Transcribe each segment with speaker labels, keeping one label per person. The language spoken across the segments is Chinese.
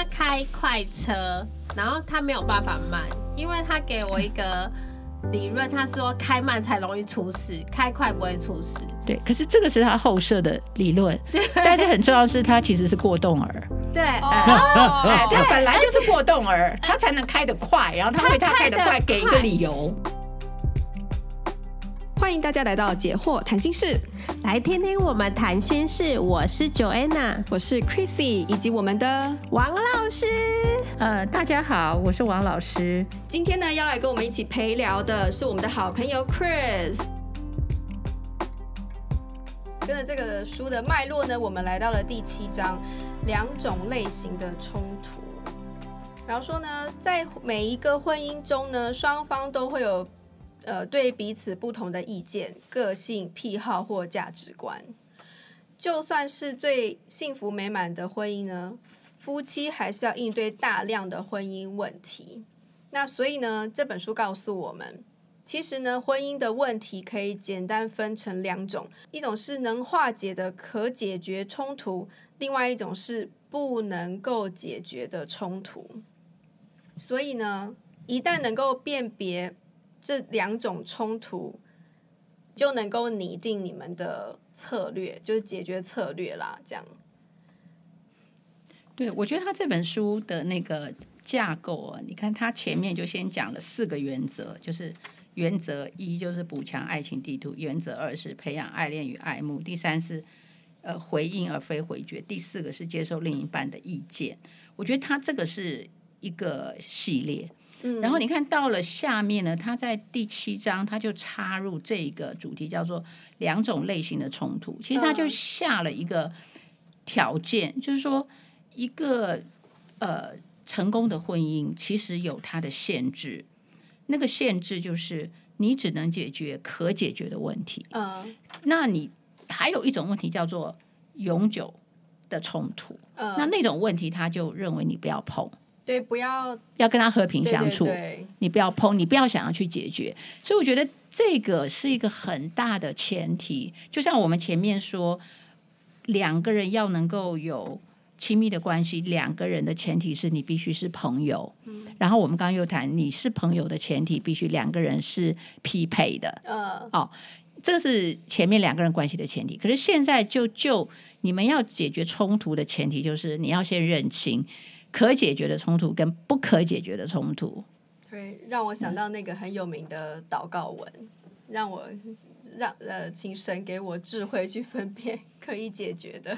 Speaker 1: 他开快车，然后他没有办法慢，因为他给我一个 理论，他说开慢才容易出事，开快不会出事。
Speaker 2: 对，可是这个是他后设的理论，但是很重要的是他其实是过动儿。
Speaker 1: 对，
Speaker 2: 哦，他本来就是过动儿，他才能开得快，然后他为他开得快给一个理由。
Speaker 3: 欢迎大家来到解惑谈心室，
Speaker 1: 来听听我们谈心事。我是 Joanna，
Speaker 3: 我是 Chrissy，以及我们的
Speaker 1: 王老师。
Speaker 2: 呃，大家好，我是王老师。
Speaker 3: 今天呢，要来跟我们一起陪聊的是我们的好朋友 Chris。跟着这个书的脉络呢，我们来到了第七章，两种类型的冲突。然后说呢，在每一个婚姻中呢，双方都会有。呃，对彼此不同的意见、个性、癖好或价值观，就算是最幸福美满的婚姻呢，夫妻还是要应对大量的婚姻问题。那所以呢，这本书告诉我们，其实呢，婚姻的问题可以简单分成两种：一种是能化解的可解决冲突，另外一种是不能够解决的冲突。所以呢，一旦能够辨别。这两种冲突就能够拟定你们的策略，就是解决策略啦。这样，
Speaker 2: 对，我觉得他这本书的那个架构啊，你看他前面就先讲了四个原则，就是原则一就是补强爱情地图，原则二是培养爱恋与爱慕，第三是呃回应而非回绝，第四个是接受另一半的意见。我觉得他这个是一个系列。然后你看到了下面呢，他在第七章他就插入这个主题，叫做两种类型的冲突。其实他就下了一个条件，就是说一个呃成功的婚姻其实有它的限制，那个限制就是你只能解决可解决的问题。嗯，那你还有一种问题叫做永久的冲突。嗯，那那种问题他就认为你不要碰。
Speaker 3: 对，不要
Speaker 2: 要跟他和平相处，
Speaker 3: 对对对，
Speaker 2: 你不要碰，你不要想要去解决。所以我觉得这个是一个很大的前提。就像我们前面说，两个人要能够有亲密的关系，两个人的前提是你必须是朋友。嗯，然后我们刚刚又谈，你是朋友的前提，必须两个人是匹配的。嗯，哦，这是前面两个人关系的前提。可是现在就就你们要解决冲突的前提，就是你要先认清。可解决的冲突跟不可解决的冲突，
Speaker 3: 对，让我想到那个很有名的祷告文，嗯、让我让呃，请神给我智慧去分辨可以解决的，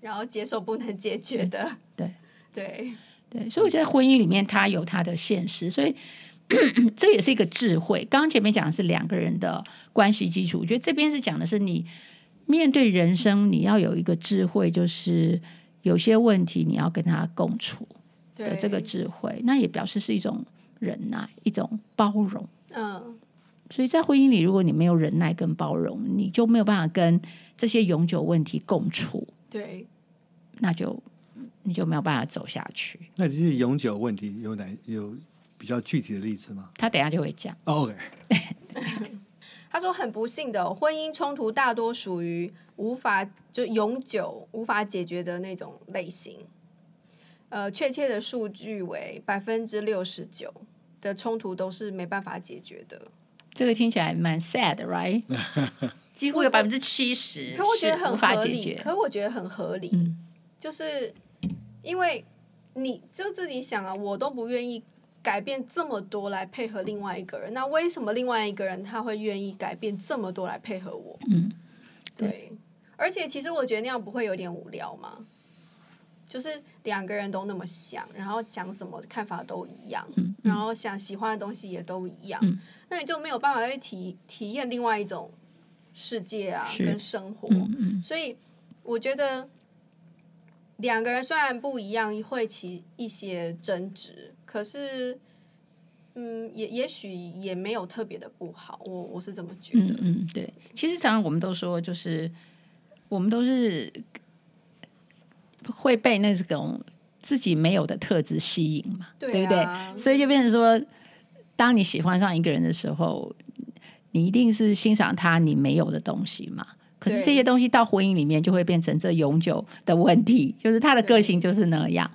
Speaker 3: 然后接受不能解决的。
Speaker 2: 对
Speaker 3: 对
Speaker 2: 对，对，所以我觉得婚姻里面它有它的现实，所以 这也是一个智慧。刚刚前面讲的是两个人的关系基础，我觉得这边是讲的是你面对人生，你要有一个智慧，就是。有些问题你要跟他共处的这个智慧，那也表示是一种忍耐，一种包容。嗯，所以在婚姻里，如果你没有忍耐跟包容，你就没有办法跟这些永久问题共处。
Speaker 3: 对，
Speaker 2: 那就你就没有办法走下去。
Speaker 4: 那这些永久问题有哪有比较具体的例子吗？
Speaker 2: 他等下就会讲。
Speaker 4: Oh, OK，
Speaker 3: 他说很不幸的婚姻冲突大多属于。无法就永久无法解决的那种类型，呃，确切的数据为百分之六十九的冲突都是没办法解决的。
Speaker 2: 这个听起来蛮 sad，right？几乎有百分之七十，
Speaker 3: 可我觉得很合理。可我觉得很合理，嗯、就是因为你就自己想啊，我都不愿意改变这么多来配合另外一个人，那为什么另外一个人他会愿意改变这么多来配合我？嗯，对。对而且，其实我觉得那样不会有点无聊吗？就是两个人都那么想，然后想什么看法都一样，嗯嗯、然后想喜欢的东西也都一样，嗯、那你就没有办法去体体验另外一种世界啊，跟生活。所以我觉得两个人虽然不一样，会起一些争执，可是，嗯，也也许也没有特别的不好。我我是这么觉得。
Speaker 2: 嗯，嗯，对。其实常常我们都说，就是。我们都是会被那种自己没有的特质吸引嘛，对，啊、对不对？所以就变成说，当你喜欢上一个人的时候，你一定是欣赏他你没有的东西嘛。可是这些东西到婚姻里面就会变成这永久的问题，就是他的个性就是那样。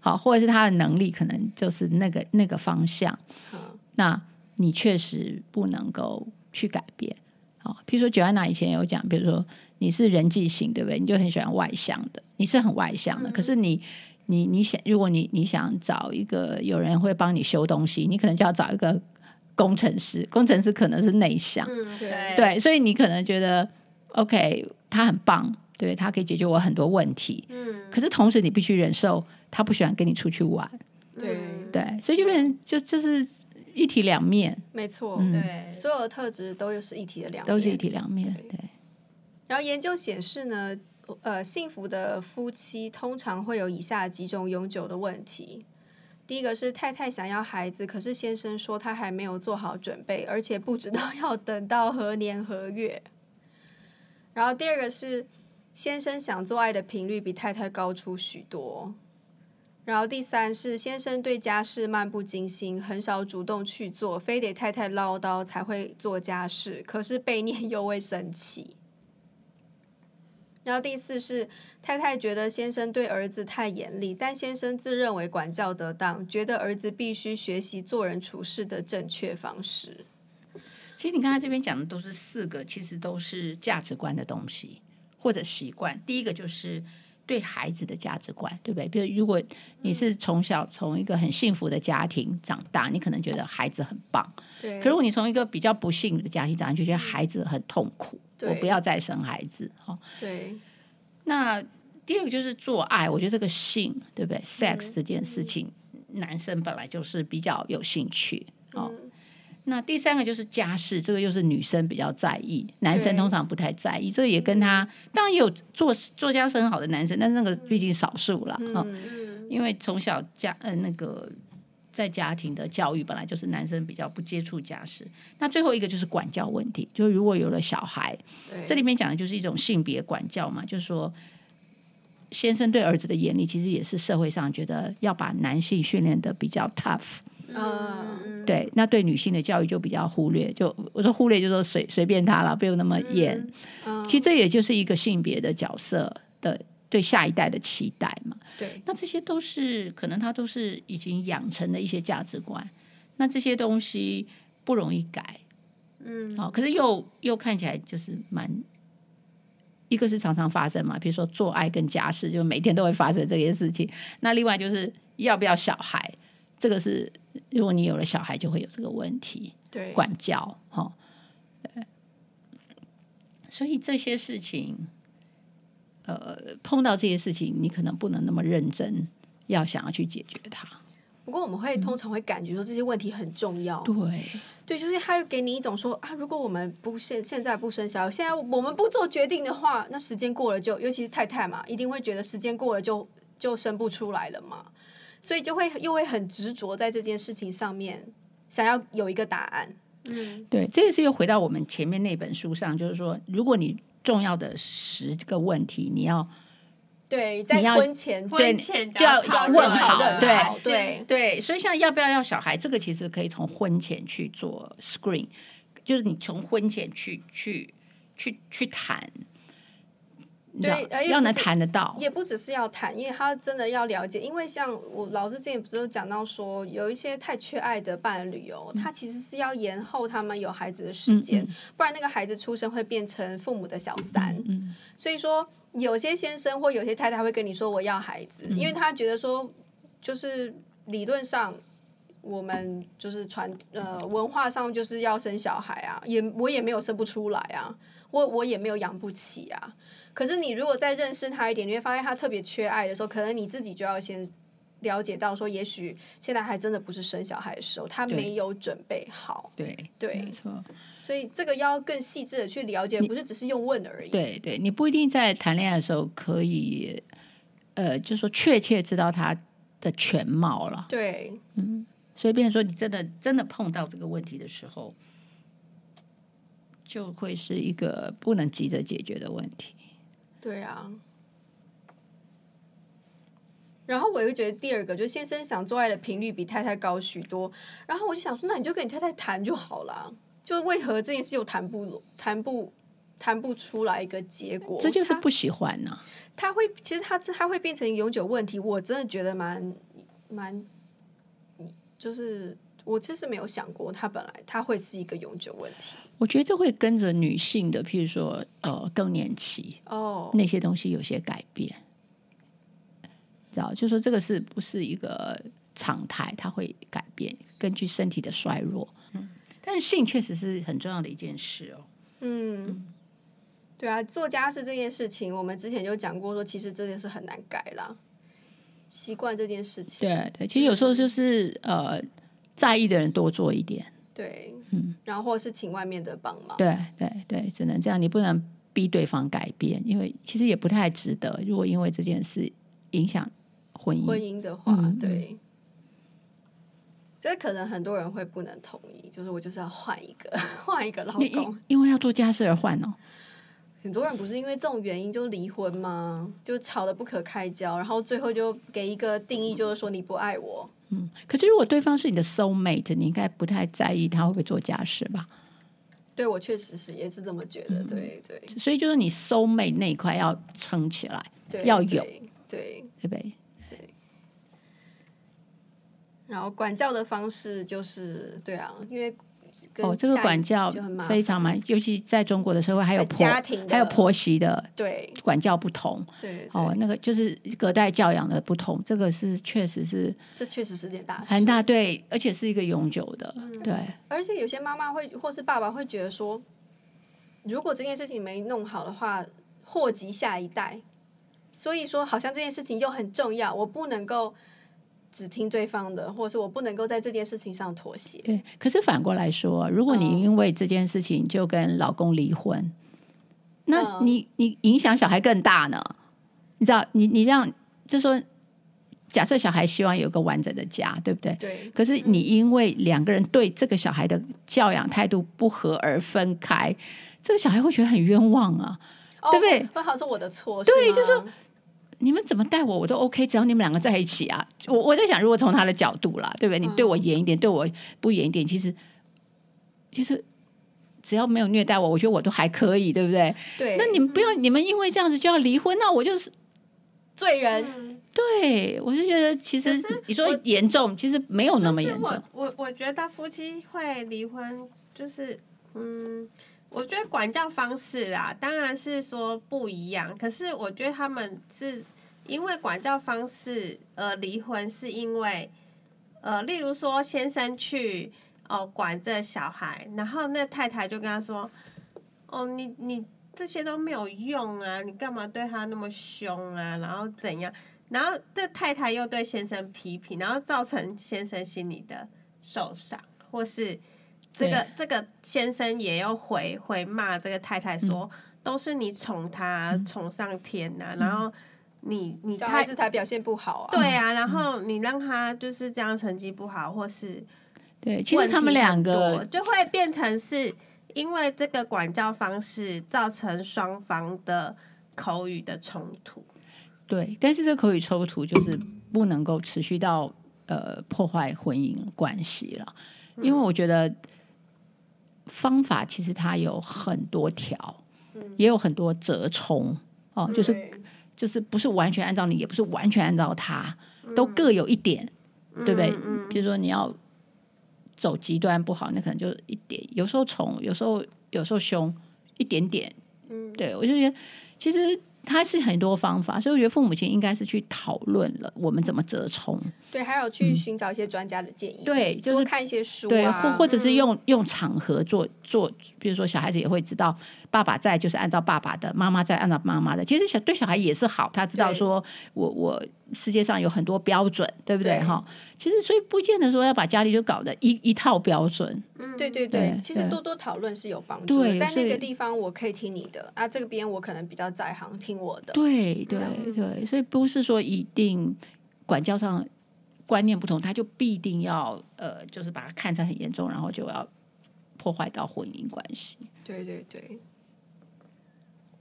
Speaker 2: 好，或者是他的能力可能就是那个那个方向，
Speaker 3: 嗯、
Speaker 2: 那你确实不能够去改变。好，比如说 Joanna 以前有讲，比如说你是人际型，对不对？你就很喜欢外向的，你是很外向的，嗯、可是你你你想，如果你你想找一个有人会帮你修东西，你可能就要找一个工程师，工程师可能是内向，
Speaker 1: 嗯、对
Speaker 2: 对，所以你可能觉得 OK，他很棒。对，他可以解决我很多问题，
Speaker 1: 嗯，
Speaker 2: 可是同时你必须忍受他不喜欢跟你出去玩，
Speaker 3: 对。
Speaker 2: 对，所以就变成就就是一体两面，
Speaker 3: 没错，
Speaker 2: 嗯、
Speaker 1: 对，
Speaker 3: 所有的特质都是一体的两面，
Speaker 2: 都是一体两面，对。对。
Speaker 3: 然后研究显示呢，呃，幸福的夫妻通常会有以下几种永久的问题：第一个是太太想要孩子，可是先生说他还没有做好准备，而且不知道要等到何年何月。然后第二个是。先生想做爱的频率比太太高出许多，然后第三是先生对家事漫不经心，很少主动去做，非得太太唠叨才会做家事，可是被念 又会生气。然后第四是太太觉得先生对儿子太严厉，但先生自认为管教得当，觉得儿子必须学习做人处事的正确方式。
Speaker 2: 其实你刚才这边讲的都是四个，其实都是价值观的东西。或者习惯，第一个就是对孩子的价值观，对不对？比如，如果你是从小从一个很幸福的家庭长大，你可能觉得孩子很棒。
Speaker 3: 对。
Speaker 2: 可是，如果你从一个比较不幸的家庭长大，就觉得孩子很痛苦。
Speaker 3: 对。
Speaker 2: 我不要再生孩子。哦。
Speaker 3: 对。
Speaker 2: 那第二个就是做爱，我觉得这个性，对不对？sex 这件事情，男生本来就是比较有兴趣。哦。那第三个就是家事，这个又是女生比较在意，男生通常不太在意。这个也跟他当然也有做做家事很好的男生，但是那个毕竟少数了啊。
Speaker 3: 嗯、
Speaker 2: 因为从小家呃那个在家庭的教育本来就是男生比较不接触家事。那最后一个就是管教问题，就是如果有了小孩，这里面讲的就是一种性别管教嘛，就是说先生对儿子的严厉，其实也是社会上觉得要把男性训练的比较 tough。
Speaker 3: 嗯，
Speaker 2: 对，那对女性的教育就比较忽略，就我说忽略，就说随随便他了，不用那么严。
Speaker 3: 嗯嗯、
Speaker 2: 其实这也就是一个性别的角色的对下一代的期待嘛。
Speaker 3: 对，
Speaker 2: 那这些都是可能他都是已经养成的一些价值观，那这些东西不容易改。
Speaker 1: 嗯，
Speaker 2: 好、哦，可是又又看起来就是蛮，一个是常常发生嘛，比如说做爱跟家事，就每天都会发生这些事情。那另外就是要不要小孩，这个是。如果你有了小孩，就会有这个问题。
Speaker 3: 对，
Speaker 2: 管教哈，对，所以这些事情，呃，碰到这些事情，你可能不能那么认真，要想要去解决它。
Speaker 3: 不过我们会通常会感觉说这些问题很重要。
Speaker 2: 对，
Speaker 3: 对，就是他会给你一种说啊，如果我们不现现在不生小孩，现在我们不做决定的话，那时间过了就，尤其是太太嘛，一定会觉得时间过了就就生不出来了嘛。所以就会又会很执着在这件事情上面，想要有一个答案。
Speaker 2: 嗯，对，这个是又回到我们前面那本书上，就是说，如果你重要的十个问题，你要
Speaker 3: 对在婚前
Speaker 2: 对
Speaker 1: 婚前
Speaker 2: 就要问好，对
Speaker 3: 对
Speaker 2: 对。所以像要不要要小孩，这个其实可以从婚前去做 screen，就是你从婚前去去去去谈。
Speaker 3: 对，而
Speaker 2: 要能谈得到，
Speaker 3: 也不只是要谈，因为他真的要了解。因为像我老师之前不是有讲到说，有一些太缺爱的伴侣哦，他其实是要延后他们有孩子的时间，
Speaker 2: 嗯嗯、
Speaker 3: 不然那个孩子出生会变成父母的小三。所以说，有些先生或有些太太会跟你说我要孩子，
Speaker 2: 嗯、
Speaker 3: 因为他觉得说，就是理论上我们就是传呃文化上就是要生小孩啊，也我也没有生不出来啊，我我也没有养不起啊。可是你如果再认识他一点，你会发现他特别缺爱的时候，可能你自己就要先了解到说，也许现在还真的不是生小孩的时候，他没有准备好。
Speaker 2: 对
Speaker 3: 对，
Speaker 2: 没错。
Speaker 3: 所以这个要更细致的去了解，不是只是用问而已。
Speaker 2: 对对，你不一定在谈恋爱的时候可以，呃，就说确切知道他的全貌了。
Speaker 3: 对，
Speaker 2: 嗯，所以变成说，你真的真的碰到这个问题的时候，就会是一个不能急着解决的问题。
Speaker 3: 对啊，然后我又觉得第二个，就先生想做爱的频率比太太高许多，然后我就想说，那你就跟你太太谈就好了，就为何这件事又谈不谈不谈不出来一个结果？
Speaker 2: 这就是不喜欢呢、啊。
Speaker 3: 他会，其实他他会变成永久问题，我真的觉得蛮蛮，就是我其实没有想过，它本来它会是一个永久问题。
Speaker 2: 我觉得这会跟着女性的，譬如说呃更年期
Speaker 3: 哦，
Speaker 2: 那些东西有些改变，知道？就说这个是不是一个常态？它会改变，根据身体的衰弱。嗯，但是性确实是很重要的一件事哦。
Speaker 3: 嗯。嗯对啊，做家事这件事情，我们之前就讲过，说其实这件事很难改啦，习惯这件事情。
Speaker 2: 对对，其实有时候就是呃，在意的人多做一点，
Speaker 3: 对，嗯，然后或是请外面的帮忙，
Speaker 2: 对对对，只能这样，你不能逼对方改变，因为其实也不太值得。如果因为这件事影响婚姻，
Speaker 3: 婚姻的话，嗯、对，这可能很多人会不能同意，就是我就是要换一个 换一个老公，
Speaker 2: 因因为要做家事而换哦。
Speaker 3: 很多人不是因为这种原因就离婚吗？就吵得不可开交，然后最后就给一个定义，就是说你不爱我。
Speaker 2: 嗯，可是如果对方是你的 soul mate，你应该不太在意他会不会做家事吧？
Speaker 3: 对，我确实是也是这么觉得，对、嗯、对。
Speaker 2: 所以就是你 soul mate 那一块要撑起来，
Speaker 3: 对
Speaker 2: 要有，
Speaker 3: 对对，
Speaker 2: 对不对？
Speaker 3: 对。然后管教的方式就是对啊，因为。
Speaker 2: 哦，这个管教非常蛮，尤其在中国的社会，还有婆还有婆媳的
Speaker 3: 对
Speaker 2: 管教不同，
Speaker 3: 对
Speaker 2: 哦，那个就是隔代教养的不同，这个是确实是，
Speaker 3: 这确实是件大事，
Speaker 2: 很大对，而且是一个永久的，
Speaker 3: 嗯、
Speaker 2: 对。
Speaker 3: 而且有些妈妈会或是爸爸会觉得说，如果这件事情没弄好的话，祸及下一代，所以说好像这件事情又很重要，我不能够。只听对方的，或者是我不能够在这件事情上妥协。
Speaker 2: 对，可是反过来说，如果你因为这件事情就跟老公离婚，嗯、那你你影响小孩更大呢？你知道，你你让就说，假设小孩希望有个完整的家，对不对？
Speaker 3: 对。
Speaker 2: 可是你因为两个人对这个小孩的教养态度不合而分开，这个小孩会觉得很冤枉啊，哦、对不对？
Speaker 3: 会好像是我的错，
Speaker 2: 对，就是说。你们怎么带我，我都 OK，只要你们两个在一起啊。我我在想，如果从他的角度啦，对不对？你对我严一点，对我不严一点，其实其实只要没有虐待我，我觉得我都还可以，对不对？
Speaker 3: 对。
Speaker 2: 那你们不要，你们因为这样子就要离婚，那我就是
Speaker 3: 罪人。
Speaker 2: 对，我就觉得其实你说严重，其实没有那么严重。
Speaker 1: 我我，我觉得夫妻会离婚，就是嗯。我觉得管教方式啊，当然是说不一样。可是我觉得他们是因为管教方式而离婚，是因为呃，例如说先生去哦管这小孩，然后那太太就跟他说：“哦，你你这些都没有用啊，你干嘛对他那么凶啊？然后怎样？然后这太太又对先生批评，然后造成先生心里的受伤，或是。”这个这个先生也要回回骂这个太太说，嗯、都是你宠他宠上天呐、啊，嗯、然后你你
Speaker 3: 小孩子才表现不好啊，
Speaker 1: 对啊，然后你让他就是这样成绩不好，或是
Speaker 2: 对，其实他们两个
Speaker 1: 就会变成是因为这个管教方式造成双方的口语的冲突，
Speaker 2: 对，但是这口语冲突就是不能够持续到呃破坏婚姻关系了，因为我觉得。方法其实它有很多条，嗯、也有很多折冲哦，嗯、就是就是不是完全按照你，也不是完全按照他，嗯、都各有一点，嗯、对不对？嗯、比如说你要走极端不好，那可能就一点，有时候宠，有时候有时候凶，一点点。嗯，对我就觉得其实。他是很多方法，所以我觉得父母亲应该是去讨论了我们怎么折冲。
Speaker 3: 对，还有去寻找一些专家的建议。
Speaker 2: 嗯、对，就是
Speaker 3: 多看一些书、啊，
Speaker 2: 对，或或者是用、嗯、用场合做做，比如说小孩子也会知道，爸爸在就是按照爸爸的，妈妈在按照妈妈的。其实小对小孩也是好，他知道说我我世界上有很多标准，对不对？哈，其实所以不见得说要把家里就搞得一一套标准。
Speaker 3: 嗯，对对对，对其实多多讨论是有帮助的。在那个地方我可以听你的，啊，这个边我可能比较在行，听我的。
Speaker 2: 对对对，所以不是说一定管教上观念不同，他就必定要呃，就是把它看成很严重，然后就要破坏到婚姻关系。
Speaker 3: 对对对。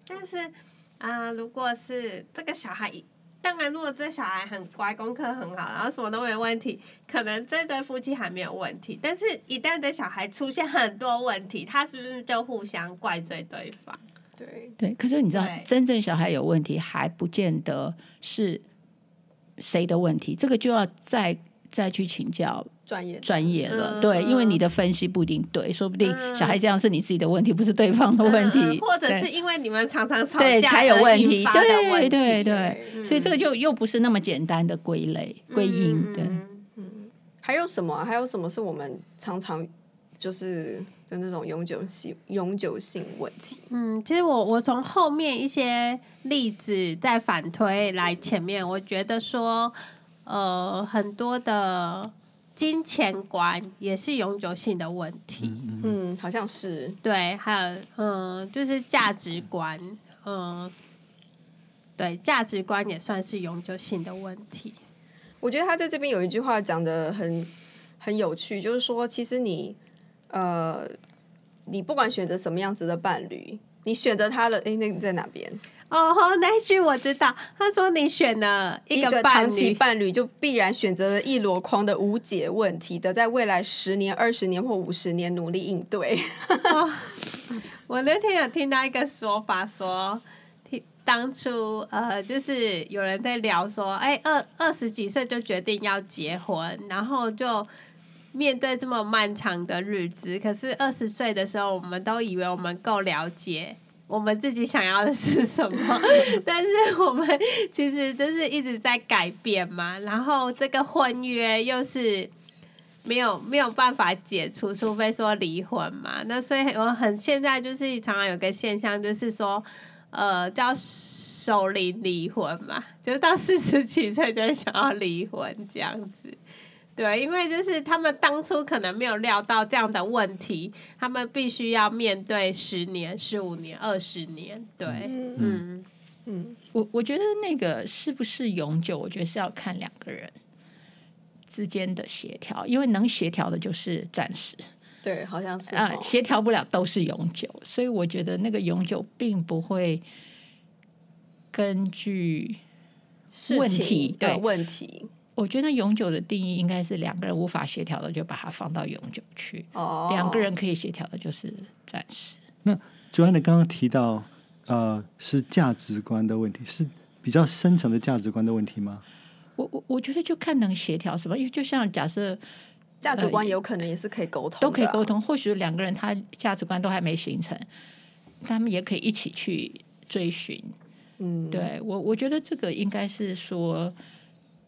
Speaker 1: 但是啊、呃，如果是这个小孩。当然，如果这小孩很乖，功课很好，然后什么都没问题，可能这对夫妻还没有问题。但是，一旦这小孩出现很多问题，他是不是就互相怪罪对方？
Speaker 3: 对
Speaker 2: 对。可是你知道，真正小孩有问题，还不见得是谁的问题，这个就要再再去请教
Speaker 3: 专业
Speaker 2: 专业了。
Speaker 1: 嗯、
Speaker 2: 对，因为你的分析不一定对，说不定小孩这样是你自己的问题，不是对方的问题，
Speaker 1: 嗯、或者是因为你们常常吵架
Speaker 2: 才有问题。
Speaker 1: 问
Speaker 2: 对对对，
Speaker 1: 嗯、
Speaker 2: 所以这个就又不是那么简单的归类归因。对，
Speaker 3: 嗯，还有什么、啊？还有什么是我们常常就是？就那种永久性、永久性问题。
Speaker 1: 嗯，其实我我从后面一些例子再反推来前面，我觉得说，呃，很多的金钱观也是永久性的问题。
Speaker 4: 嗯，
Speaker 3: 嗯，好像是。
Speaker 1: 对，还有嗯、呃，就是价值观，嗯、呃，对，价值观也算是永久性的问题。
Speaker 3: 我觉得他在这边有一句话讲的很很有趣，就是说，其实你。呃，你不管选择什么样子的伴侣，你选择他了，哎，那你在哪边？
Speaker 1: 哦吼，那句我知道。他说你选了一个，
Speaker 3: 一个长期伴侣，就必然选择了一箩筐的无解问题，得在未来十年、二十年或五十年努力应对。
Speaker 1: 哦，我那天有听到一个说法说，说听当初呃，就是有人在聊说，哎，二二十几岁就决定要结婚，然后就。面对这么漫长的日子，可是二十岁的时候，我们都以为我们够了解我们自己想要的是什么，但是我们其实都是一直在改变嘛。然后这个婚约又是没有没有办法解除，除非说离婚嘛。那所以我很现在就是常常有个现象，就是说呃叫守龄离婚嘛，就是到四十几岁就会想要离婚这样子。对，因为就是他们当初可能没有料到这样的问题，他们必须要面对十年、十五年、二十年。对，嗯嗯，
Speaker 2: 嗯，我我觉得那个是不是永久，我觉得是要看两个人之间的协调，因为能协调的就是暂时。
Speaker 3: 对，好像是
Speaker 2: 啊，协调不了都是永久，所以我觉得那个永久并不会根据问题对
Speaker 3: 问题。
Speaker 2: 我觉得永久的定义应该是两个人无法协调的，就把它放到永久去。
Speaker 3: 哦，
Speaker 2: 两个人可以协调的，就是暂时。
Speaker 4: 那 Joanna 刚刚提到，呃，是价值观的问题，是比较深层的价值观的问题吗？
Speaker 2: 我我我觉得就看能协调什么，因为就像假设
Speaker 3: 价值观有可能也是可以沟通，啊，
Speaker 2: 都可以沟通。或许两个人他价值观都还没形成，他们也可以一起去追寻。嗯，对我我觉得这个应该是说。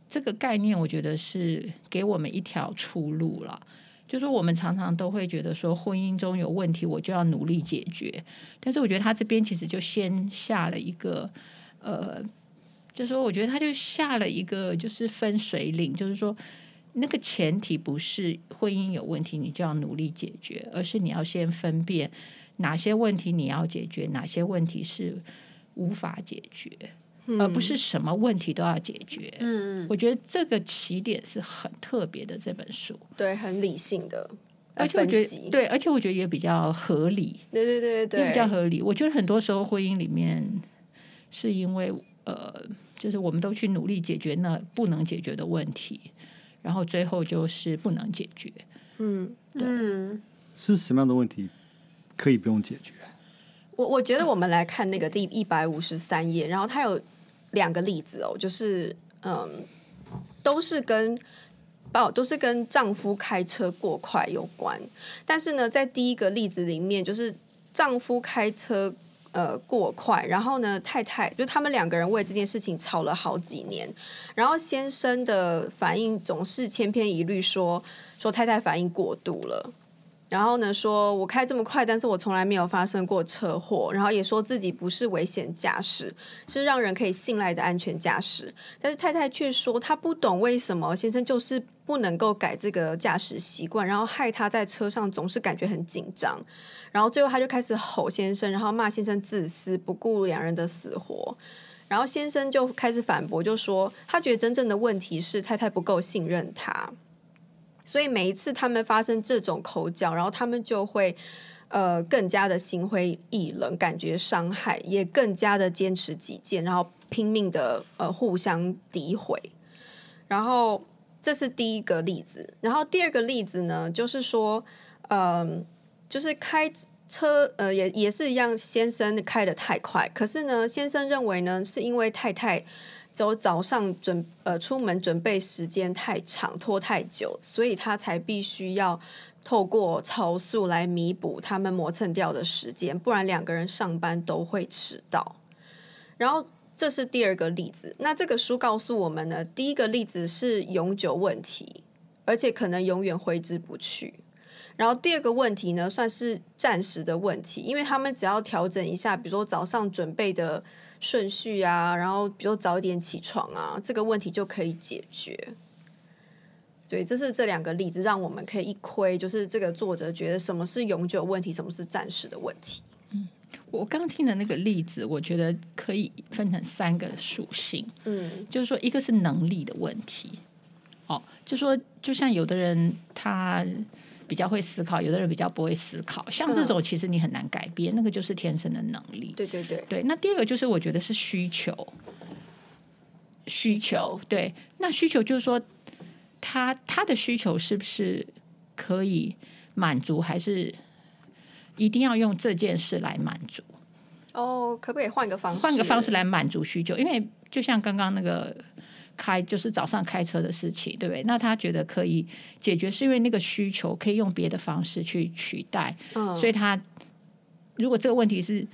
Speaker 2: 这个概念，我觉得是给我们一条出路了。就是说，我们常常都会觉得说，婚姻中有问题，我就要努力解决。但是，我觉得他这边其实就先下了一个，呃，就是说，我觉得他就下了一个，就是分水岭，就是说，那个前提不是婚姻有问题，你就要努力解决，而是你要先分辨哪些问题你要解决，哪些问题是无法解决。而不是什么问题都要解决。嗯，我觉得这个起点是很特别的。这本书
Speaker 3: 对，很理性的，
Speaker 2: 而且我觉得对，而且我觉得也比较合理。
Speaker 3: 对对对对，
Speaker 2: 也比较合理。我觉得很多时候婚姻里面是因为呃，就是我们都去努力解决那不能解决的问题，然后最后就是不能解决。
Speaker 3: 嗯，
Speaker 2: 对。
Speaker 1: 嗯，
Speaker 4: 是什么样的问题可以不用解决？
Speaker 3: 我我觉得我们来看那个第一百五十三页，然后它有。两个例子哦，就是嗯，都是跟哦，都是跟丈夫开车过快有关。但是呢，在第一个例子里面，就是丈夫开车呃过快，然后呢，太太就他们两个人为这件事情吵了好几年，然后先生的反应总是千篇一律说，说太太反应过度了。然后呢，说我开这么快，但是我从来没有发生过车祸。然后也说自己不是危险驾驶，是让人可以信赖的安全驾驶。但是太太却说，她不懂为什么先生就是不能够改这个驾驶习惯，然后害他在车上总是感觉很紧张。然后最后他就开始吼先生，然后骂先生自私，不顾两人的死活。然后先生就开始反驳，就说他觉得真正的问题是太太不够信任他。所以每一次他们发生这种口角，然后他们就会呃更加的心灰意冷，感觉伤害，也更加的坚持己见，然后拼命的呃互相诋毁。然后这是第一个例子。然后第二个例子呢，就是说，嗯、就是开车呃也也是一样，先生开得太快，可是呢，先生认为呢是因为太太走早上准呃出门准备时间太长拖太久，所以他才必须要透过超速来弥补他们磨蹭掉的时间，不然两个人上班都会迟到。然后这是第二个例子。那这个书告诉我们呢，第一个例子是永久问题，而且可能永远挥之不去。然后第二个问题呢，算是暂时的问题，因为他们只要调整一下，比如说早上准备的顺序啊，然后比如早一点起床啊，这个问题就可以解决。对，这是这两个例子，让我们可以一窥，就是这个作者觉得什么是永久问题，什么是暂时的问题。
Speaker 2: 嗯，我刚听的那个例子，我觉得可以分成三个属性。嗯，就是说，一个是能力的问题。哦，就说就像有的人他。比较会思考，有的人比较不会思考。像这种，其实你很难改变，嗯、那个就是天生的能力。
Speaker 3: 对对对，
Speaker 2: 对。那第二个就是我觉得是需求，需求。对，那需求就是说，他他的需求是不是可以满足，还是一定要用这件事来满足？
Speaker 3: 哦，可不可以换个方式？
Speaker 2: 换个方式来满足需求？因为就像刚刚那个。开就是早上开车的事情，对不对？那他觉得可以解决，是因为那个需求可以用别的方式去取代。嗯，所以他如果这个问题是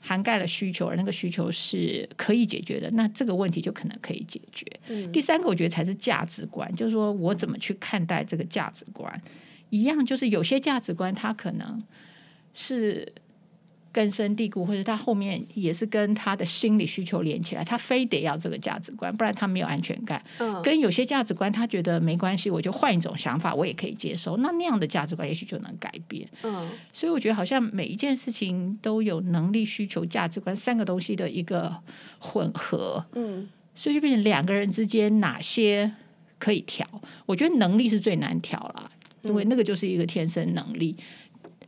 Speaker 2: 涵盖了需求，而那个需求是可以解决的，那这个问题就可能可以解决。嗯，第三个我觉得才是价值观，就是说我怎么去看待这个价值观，一样就是有些价值观它可能是。根深蒂固，或者他后面也是跟他的心理需求连起来，他非得要这个价值观，不然他没有安全感。嗯，跟有些价值观，他觉得没关系，我就换一种想法，我也可以接受。那那样的价值观，也许就能改变。嗯，所以我觉得好像每一件事情都有能力、需求、价值观三个东西的一个混合。嗯，所以就变成两个人之间哪些可以调？我觉得能力是最难调了，因为那个就是一个天生能力。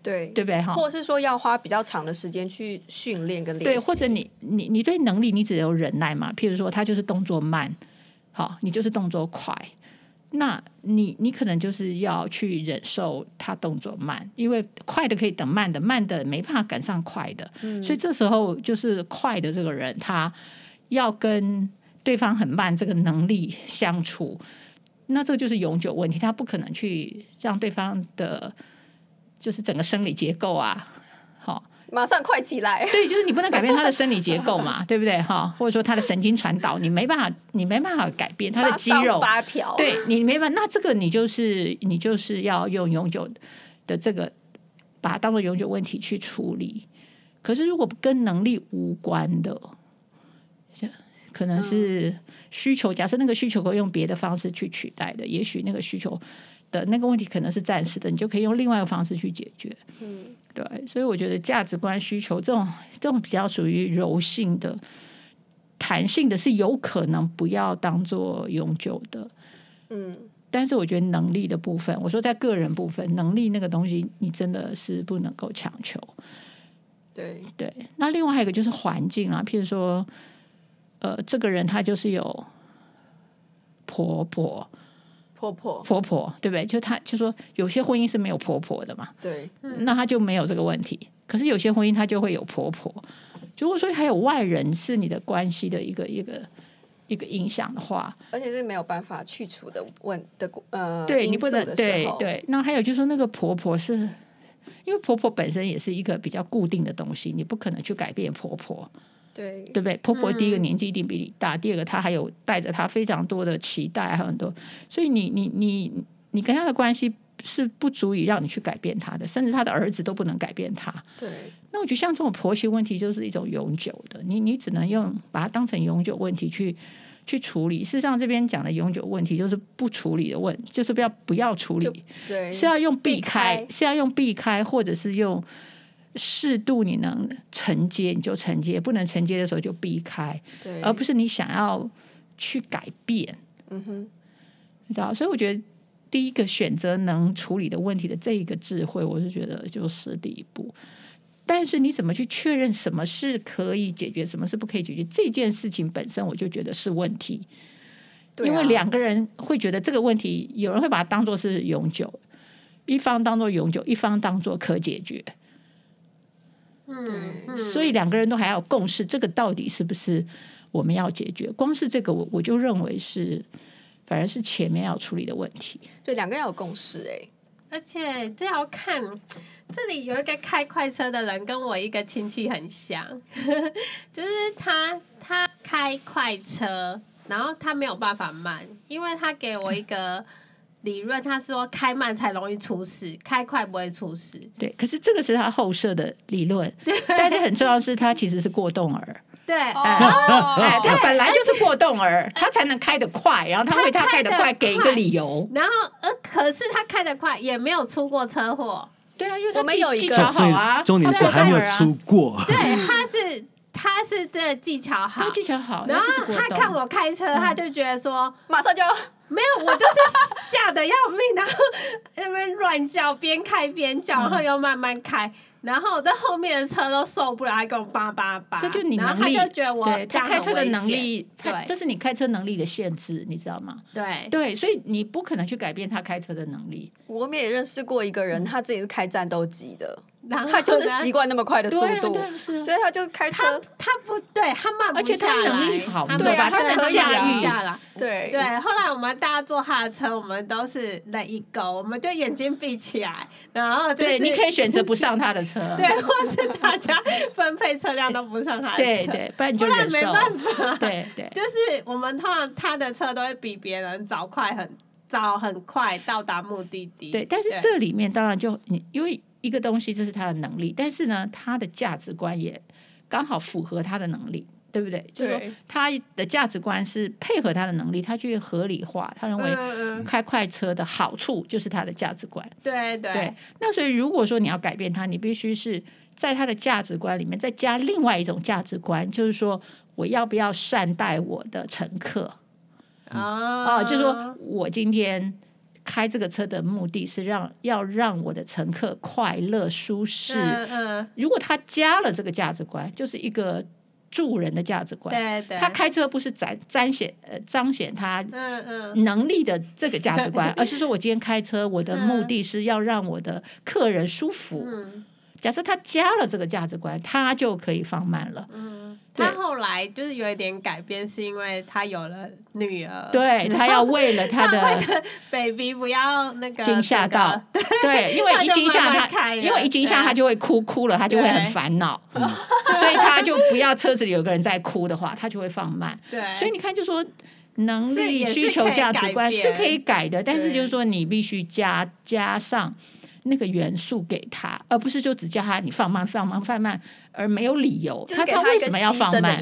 Speaker 3: 对，
Speaker 2: 对不对？哈，
Speaker 3: 或者是说要花比较长的时间去训练跟练习。
Speaker 2: 对，或者你你你对能力你只有忍耐嘛？譬如说他就是动作慢，好，你就是动作快，那你你可能就是要去忍受他动作慢，因为快的可以等慢的，慢的没办法赶上快的。嗯，所以这时候就是快的这个人，他要跟对方很慢这个能力相处，那这就是永久问题，他不可能去让对方的。就是整个生理结构啊，好，
Speaker 3: 马上快起来。
Speaker 2: 对，就是你不能改变他的生理结构嘛，对不对？哈，或者说他的神经传导，你没办法，你没办法改变他的肌肉
Speaker 3: 发条。
Speaker 2: 对，你没办法，那这个你就是你就是要用永久的这个，把它当做永久问题去处理。可是如果跟能力无关的，可能是需求。假设那个需求可以用别的方式去取代的，也许那个需求。的那个问题可能是暂时的，你就可以用另外一个方式去解决。嗯，对，所以我觉得价值观需求这种这种比较属于柔性的、弹性的，是有可能不要当做永久的。嗯，但是我觉得能力的部分，我说在个人部分，能力那个东西，你真的是不能够强求。
Speaker 3: 对
Speaker 2: 对，那另外还有一个就是环境啊，譬如说，呃，这个人他就是有婆婆。
Speaker 3: 婆婆，
Speaker 2: 婆婆，对不对？就她就说，有些婚姻是没有婆婆的嘛，
Speaker 3: 对，
Speaker 2: 那她就没有这个问题。可是有些婚姻她就会有婆婆。如果说还有外人是你的关系的一个一个一个影响的话，
Speaker 3: 而且是没有办法去除的问的呃，
Speaker 2: 对你不能对对。那还有就是说，那个婆婆是因为婆婆本身也是一个比较固定的东西，你不可能去改变婆婆。
Speaker 3: 对，
Speaker 2: 对不对？婆婆第一个年纪一定比你大，嗯、第二个她还有带着她非常多的期待，还有很多，所以你你你你跟她的关系是不足以让你去改变她的，甚至她的儿子都不能改变她。
Speaker 3: 对，
Speaker 2: 那我觉得像这种婆媳问题就是一种永久的，你你只能用把它当成永久问题去去处理。事实上，这边讲的永久问题就是不处理的问，就是不要不要处理，
Speaker 3: 对，
Speaker 2: 是要用避开，
Speaker 3: 避开
Speaker 2: 是要用避开，或者是用。适度你能承接你就承接，不能承接的时候就避开，
Speaker 3: 对，
Speaker 2: 而不是你想要去改变。嗯哼，你知道，所以我觉得第一个选择能处理的问题的这一个智慧，我是觉得就是第一步。但是你怎么去确认什么是可以解决，什么是不可以解决？这件事情本身我就觉得是问题，啊，因为两个人会觉得这个问题，有人会把它当做是永久，一方当做永久，一方当做可解决。
Speaker 3: 嗯，
Speaker 2: 所以两个人都还要共识，这个到底是不是我们要解决。光是这个，我我就认为是反而是前面要处理的问题。
Speaker 3: 对，两个人有共识哎、欸，
Speaker 1: 而且这要看这里有一个开快车的人，跟我一个亲戚很像，就是他他开快车，然后他没有办法慢，因为他给我一个。理论，他说开慢才容易出事，开快不会出事。
Speaker 2: 对，可是这个是他后设的理论，但是很重要的是他其实是过动儿。
Speaker 1: 对，
Speaker 2: 哎，他本来就是过动儿，他才能开得快，然后他为他开得快给一个理由。
Speaker 1: 然后呃，可是他开得快也没有出过车祸。
Speaker 2: 对啊，因为他
Speaker 3: 我们有一
Speaker 2: 个好啊，
Speaker 4: 重点是还没有出过。
Speaker 1: 对，他是他是这个技巧好，
Speaker 2: 技巧好。
Speaker 1: 然后他看我开车，他就觉得说
Speaker 3: 马上就要。
Speaker 1: 没有，我就是吓得要命，然后那边乱叫，边开边叫，然后又慢慢开，然后在后面的车都受不了，还跟我叭叭叭。
Speaker 2: 这就你能力，对，他开车的能力，对，这是你开车能力的限制，你知道吗？
Speaker 1: 对
Speaker 2: 对，所以你不可能去改变他开车的能力。
Speaker 3: 我们也认识过一个人，他自己是开战斗机的。他就是习惯那么快的速度，所以他就开车。他不对，他慢不下来。
Speaker 2: 而且他能力好，
Speaker 3: 对吧？
Speaker 1: 他
Speaker 3: 可以
Speaker 1: 驾驭下来。
Speaker 3: 对
Speaker 1: 对。后来我们大家坐他的车，我们都是那一个我们就眼睛闭起来，然后
Speaker 2: 对，你可以选择不上他的车，
Speaker 1: 对，或是大家分配车辆都不上他的车，
Speaker 2: 对对，不然你就。
Speaker 1: 没办法，
Speaker 2: 对对，
Speaker 1: 就是我们通常他的车都会比别人早快很早很快到达目的地。
Speaker 2: 对，但是这里面当然就你因为。一个东西，这是他的能力，但是呢，他的价值观也刚好符合他的能力，对不对？对，就是说他的价值观是配合他的能力，他去合理化，他认为开快车的好处就是他的价值观。
Speaker 1: 对对，
Speaker 2: 对。那所以如果说你要改变他，你必须是在他的价值观里面再加另外一种价值观，就是说我要不要善待我的乘客？
Speaker 1: 哦，
Speaker 2: 哦，就是说我今天。开这个车的目的是让要让我的乘客快乐舒适。
Speaker 1: 嗯嗯。
Speaker 2: 如果他加了这个价值观，就是一个助人的价值观。
Speaker 1: 对对。
Speaker 2: 他开车不是展彰显呃彰显他嗯嗯能力的这个价值观，而是说我今天开车，我的目的是要让我的客人舒服。嗯。假设他加了这个价值观，他就可以放慢了。
Speaker 1: 嗯，他后来就是有一点改变，是因为他有了女儿。
Speaker 2: 对，他要为了他的
Speaker 1: baby 不要那个
Speaker 2: 惊吓到。对，因为 一惊吓他，因为一惊吓他就会哭，哭了他就会很烦恼，所以他就不要车子里有个人在哭的话，他就会放慢。
Speaker 1: 对，
Speaker 2: 所以你看，就说能力、需求、价值观是可以改的，但是就是说你必须加加上。那个元素给他，而不是就只叫他你放慢、放慢、放慢，而没有理由。他他为什么要放慢？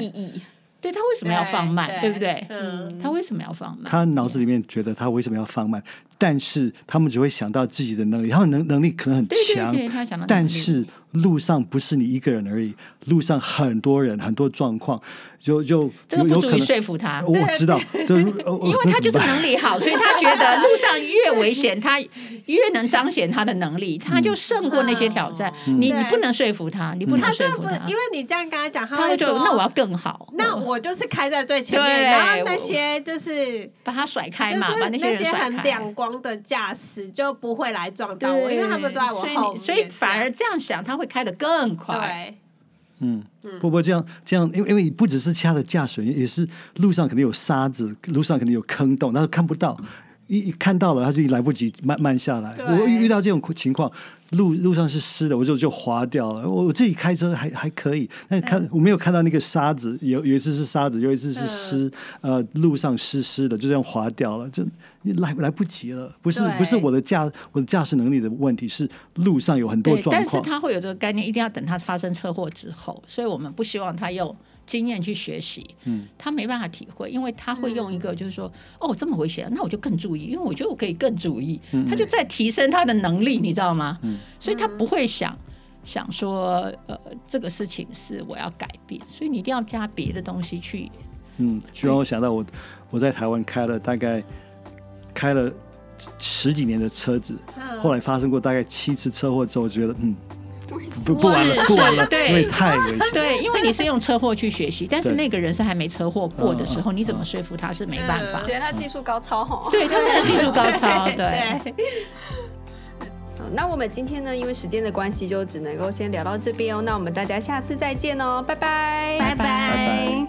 Speaker 2: 对，他为什么要放慢？对，对不对？嗯，他为什么要放慢？
Speaker 4: 他脑子里面觉得他为什么要放慢？但是他们只会想到自己的能力，他们能能力可能很强，
Speaker 2: 对对对，
Speaker 4: 但是路上不是你一个人而已，路上很多人，很多状况，就就
Speaker 2: 这个不足以说服他。
Speaker 4: 我知道，就因
Speaker 2: 为他就是能力好，所以他觉得路上越危险，他越能彰显他的能力，他就胜过那些挑战。你你不能说服他，你不能说服他，
Speaker 1: 因为你这样跟他讲，他会说
Speaker 2: 那我要更好，
Speaker 1: 那我就是开在最前面，然后那些就是
Speaker 2: 把他甩开嘛，把那些很亮光。
Speaker 1: 的驾驶就不会来撞到我，因为他们都在我后面，
Speaker 2: 所以反而这样想，他会开得更快。
Speaker 1: 对，
Speaker 4: 嗯，不会这样这样，因为因为不只是其他的驾驶员，也是路上肯定有沙子，路上肯定有坑洞，但是看不到，一一看到了，他就来不及慢慢下来。我遇到这种情况。路路上是湿的，我就就滑掉了。我我自己开车还还可以，但看我没有看到那个沙子，有有一次是沙子，有一次是湿，呃，路上湿湿的，就这样滑掉了，就来来不及了。不是不是我的驾我的驾驶能力的问题，是路上有很多状况。
Speaker 2: 但是他会有这个概念，一定要等他发生车祸之后，所以我们不希望他用。经验去学习，嗯，他没办法体会，因为他会用一个就是说，嗯、哦，这么危险，那我就更注意，因为我觉得我可以更注意，嗯、他就在提升他的能力，你知道吗？嗯，所以他不会想想说，呃，这个事情是我要改变，所以你一定要加别的东西去。
Speaker 4: 嗯，就让我想到我我在台湾开了大概开了十几年的车子，嗯、后来发生过大概七次车祸之后，我觉得嗯。不不玩了，不玩了，对，因为太危险。
Speaker 2: 对，因为你是用车祸去学习，但是那个人是还没车祸过的时候，你怎么说服他是没办法？
Speaker 3: 显然他技术高超哈。
Speaker 2: 对，他真的技术高超。对。
Speaker 3: 那我们今天呢，因为时间的关系，就只能够先聊到这边哦。那我们大家下次再见哦，拜拜，
Speaker 1: 拜拜。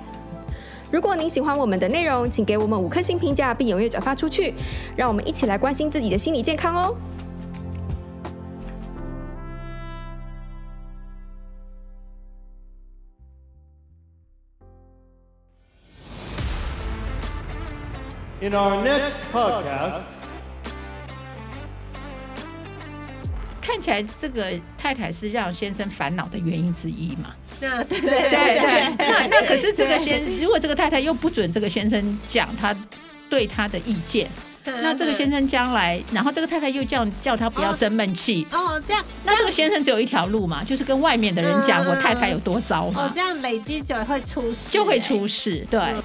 Speaker 3: 如果您喜欢我们的内容，请给我们五颗星评价，并踊跃转发出去，让我们一起来关心自己的心理健康哦。
Speaker 5: In our next podcast，
Speaker 2: 看起来这个太太是让先生烦恼的原因之一嘛？
Speaker 1: 那 对
Speaker 3: 对对对，
Speaker 2: 那那可是这个先，如果这个太太又不准这个先生讲他对他的意见，那这个先生将来，然后这个太太又叫叫他不要生闷气。
Speaker 1: 哦，这样，
Speaker 2: 那这个先生只有一条路嘛，就是跟外面的人讲我太太有多糟嘛，
Speaker 1: 哦，这样累积就会出事，
Speaker 2: 就会出事，对。嗯